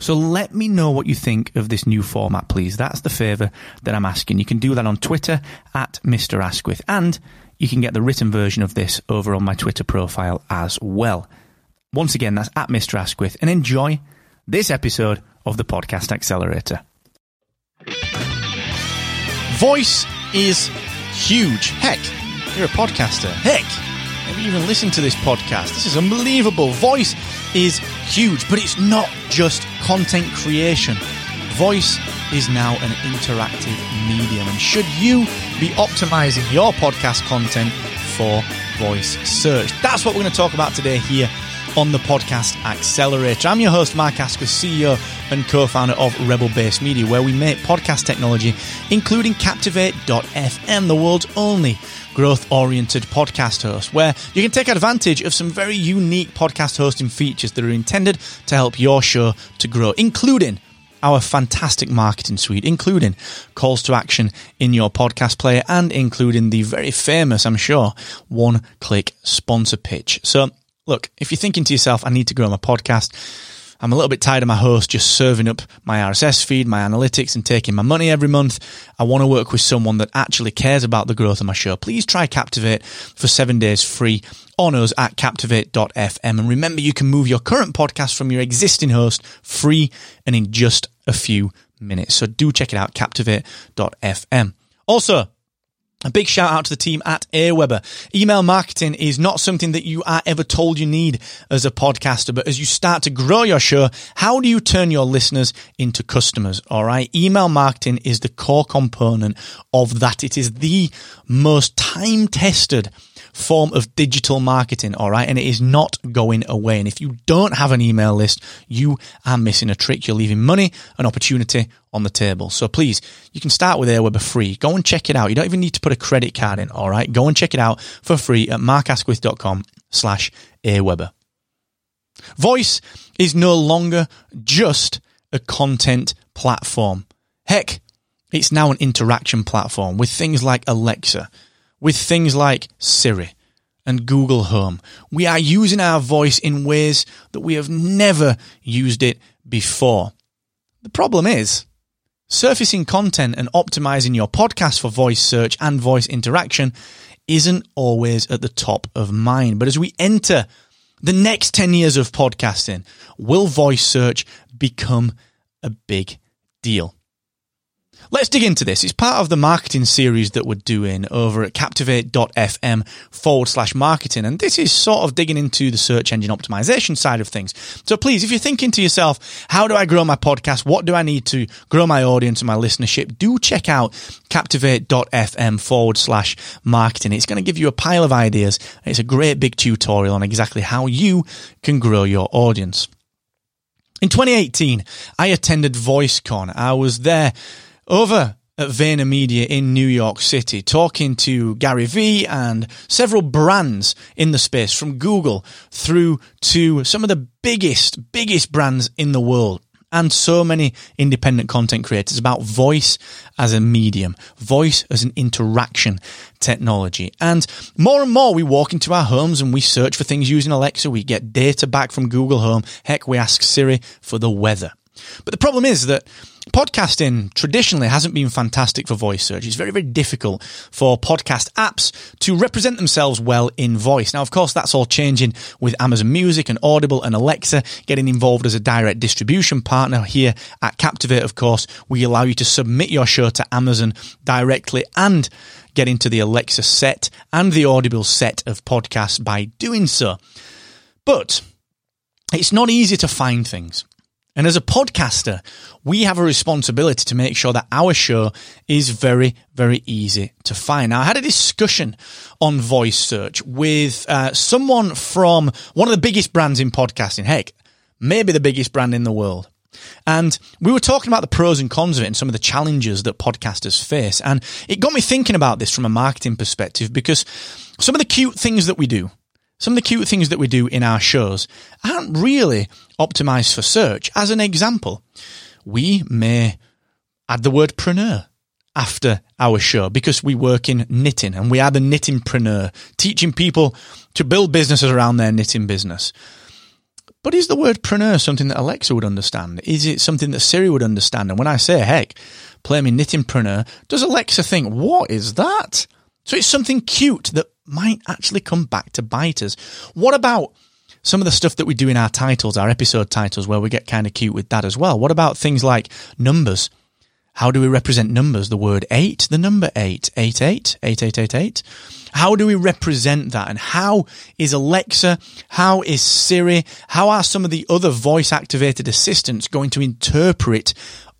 So let me know what you think of this new format, please. That's the favour that I'm asking. You can do that on Twitter at Mr. Asquith, and you can get the written version of this over on my Twitter profile as well. Once again, that's at Mr. Asquith, and enjoy this episode of the Podcast Accelerator. Voice is huge. Heck, you're a podcaster. Heck, maybe even listen to this podcast. This is unbelievable. Voice is huge, but it's not just content creation. Voice is now an interactive medium. And should you be optimizing your podcast content for voice search? That's what we're going to talk about today here on the podcast Accelerator. I'm your host, Mark Asquith, CEO and co founder of Rebel Base Media, where we make podcast technology, including Captivate.fm, the world's only growth oriented podcast host, where you can take advantage of some very unique podcast hosting features that are intended to help your show to grow, including our fantastic marketing suite, including calls to action in your podcast player and including the very famous, I'm sure, one click sponsor pitch. So look, if you're thinking to yourself, I need to grow my podcast, I'm a little bit tired of my host just serving up my RSS feed, my analytics, and taking my money every month. I want to work with someone that actually cares about the growth of my show. Please try Captivate for seven days free on us at captivate.fm. And remember, you can move your current podcast from your existing host free and in just a few minutes. So do check it out, captivate.fm. Also, a big shout out to the team at Aweber. Email marketing is not something that you are ever told you need as a podcaster, but as you start to grow your show, how do you turn your listeners into customers? All right. Email marketing is the core component of that. It is the most time tested form of digital marketing, all right? And it is not going away. And if you don't have an email list, you are missing a trick. You're leaving money and opportunity on the table. So please, you can start with Aweber free. Go and check it out. You don't even need to put a credit card in, all right? Go and check it out for free at markasquith.com slash Aweber. Voice is no longer just a content platform. Heck, it's now an interaction platform with things like Alexa, with things like Siri and Google Home. We are using our voice in ways that we have never used it before. The problem is, surfacing content and optimizing your podcast for voice search and voice interaction isn't always at the top of mind. But as we enter the next 10 years of podcasting, will voice search become a big deal? Let's dig into this. It's part of the marketing series that we're doing over at captivate.fm forward slash marketing. And this is sort of digging into the search engine optimization side of things. So please, if you're thinking to yourself, how do I grow my podcast? What do I need to grow my audience and my listenership? Do check out captivate.fm forward slash marketing. It's going to give you a pile of ideas. It's a great big tutorial on exactly how you can grow your audience. In 2018, I attended VoiceCon. I was there over at VaynerMedia in New York City, talking to Gary Vee and several brands in the space from Google through to some of the biggest, biggest brands in the world and so many independent content creators about voice as a medium, voice as an interaction technology. And more and more we walk into our homes and we search for things using Alexa. We get data back from Google Home. Heck, we ask Siri for the weather. But the problem is that podcasting traditionally hasn't been fantastic for voice search. It's very, very difficult for podcast apps to represent themselves well in voice. Now, of course, that's all changing with Amazon Music and Audible and Alexa getting involved as a direct distribution partner here at Captivate. Of course, we allow you to submit your show to Amazon directly and get into the Alexa set and the Audible set of podcasts by doing so. But it's not easy to find things. And as a podcaster, we have a responsibility to make sure that our show is very, very easy to find. Now, I had a discussion on voice search with uh, someone from one of the biggest brands in podcasting. Heck, maybe the biggest brand in the world. And we were talking about the pros and cons of it and some of the challenges that podcasters face. And it got me thinking about this from a marketing perspective because some of the cute things that we do, some of the cute things that we do in our shows aren't really optimized for search. As an example, we may add the word preneur after our show because we work in knitting and we are the knittingpreneur, teaching people to build businesses around their knitting business. But is the word preneur something that Alexa would understand? Is it something that Siri would understand? And when I say, heck, play me knittingpreneur, does Alexa think, what is that? So it's something cute that might actually come back to bite us. What about some of the stuff that we do in our titles, our episode titles, where we get kind of cute with that as well? What about things like numbers? How do we represent numbers? The word eight, the number eight, eight, eight, eight, eight, eight, eight. How do we represent that? And how is Alexa? How is Siri? How are some of the other voice activated assistants going to interpret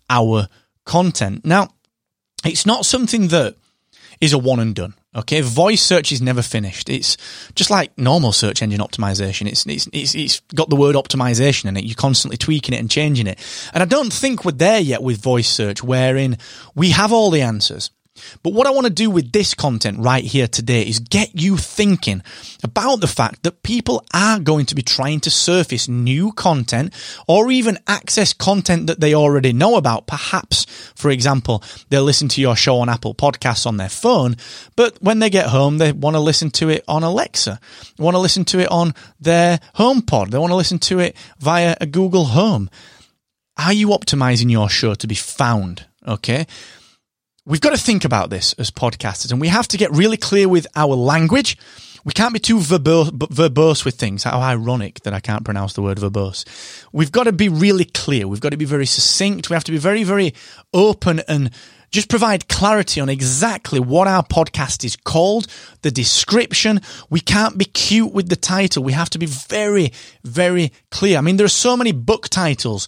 our content? Now, it's not something that is a one and done. Okay, voice search is never finished. It's just like normal search engine optimization. It's, it's it's it's got the word optimization in it. You're constantly tweaking it and changing it. And I don't think we're there yet with voice search, wherein we have all the answers. But what I want to do with this content right here today is get you thinking about the fact that people are going to be trying to surface new content or even access content that they already know about. Perhaps, for example, they'll listen to your show on Apple Podcasts on their phone, but when they get home, they want to listen to it on Alexa. They want to listen to it on their HomePod. They want to listen to it via a Google Home. Are you optimizing your show to be found? Okay we've got to think about this as podcasters and we have to get really clear with our language. We can't be too verbose, with things. How ironic that I can't pronounce the word verbose. We've got to be really clear. We've got to be very succinct. We have to be very, very open and just provide clarity on exactly what our podcast is called, the description. We can't be cute with the title. We have to be very, very clear. I mean, there are so many book titles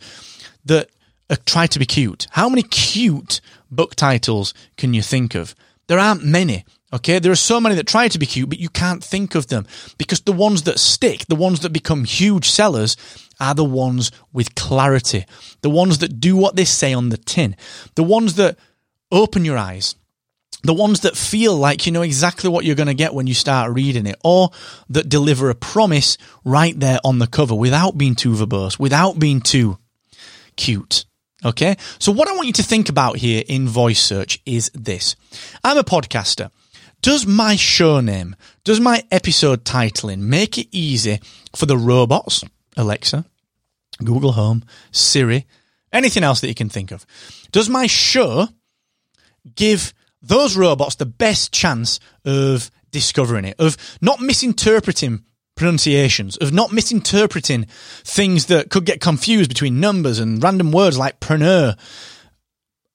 that try to be cute. How many cute book titles can you think of? There aren't many. Okay, there are so many that try to be cute, but you can't think of them because the ones that stick, the ones that become huge sellers, are the ones with clarity, the ones that do what they say on the tin, the ones that open your eyes, the ones that feel like you know exactly what you're going to get when you start reading it, or that deliver a promise right there on the cover without being too verbose, without being too cute. Okay. So what I want you to think about here in voice search is this. I'm a podcaster. Does my show name, does my episode titling make it easy for the robots, Alexa, Google Home, Siri, anything else that you can think of? Does my show give those robots the best chance of discovering it, of not misinterpreting pronunciations, of not misinterpreting things that could get confused between numbers and random words like preneur.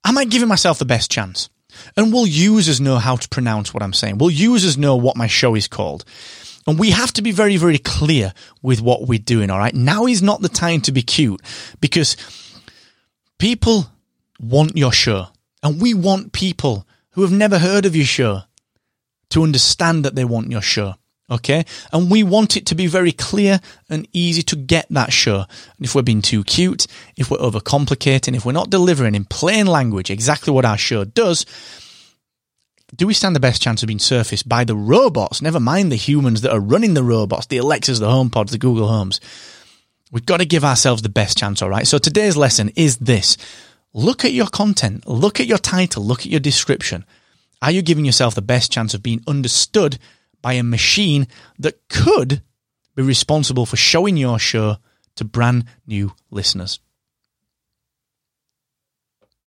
Am I giving myself the best chance? And will users know how to pronounce what I'm saying? Will users know what my show is called? And we have to be very, very clear with what we're doing, all right? Now is not the time to be cute because people want your show. And we want people who have never heard of your show to understand that they want your show. Okay. And we want it to be very clear and easy to get that show. And if we're being too cute, if we're overcomplicating, if we're not delivering in plain language exactly what our show does, do we stand the best chance of being surfaced by the robots? Never mind the humans that are running the robots, the Alexas, the HomePods, the Google Homes. We've got to give ourselves the best chance, all right? So today's lesson is this. Look at your content, look at your title, look at your description. Are you giving yourself the best chance of being understood by a machine that could be responsible for showing your show to brand new listeners.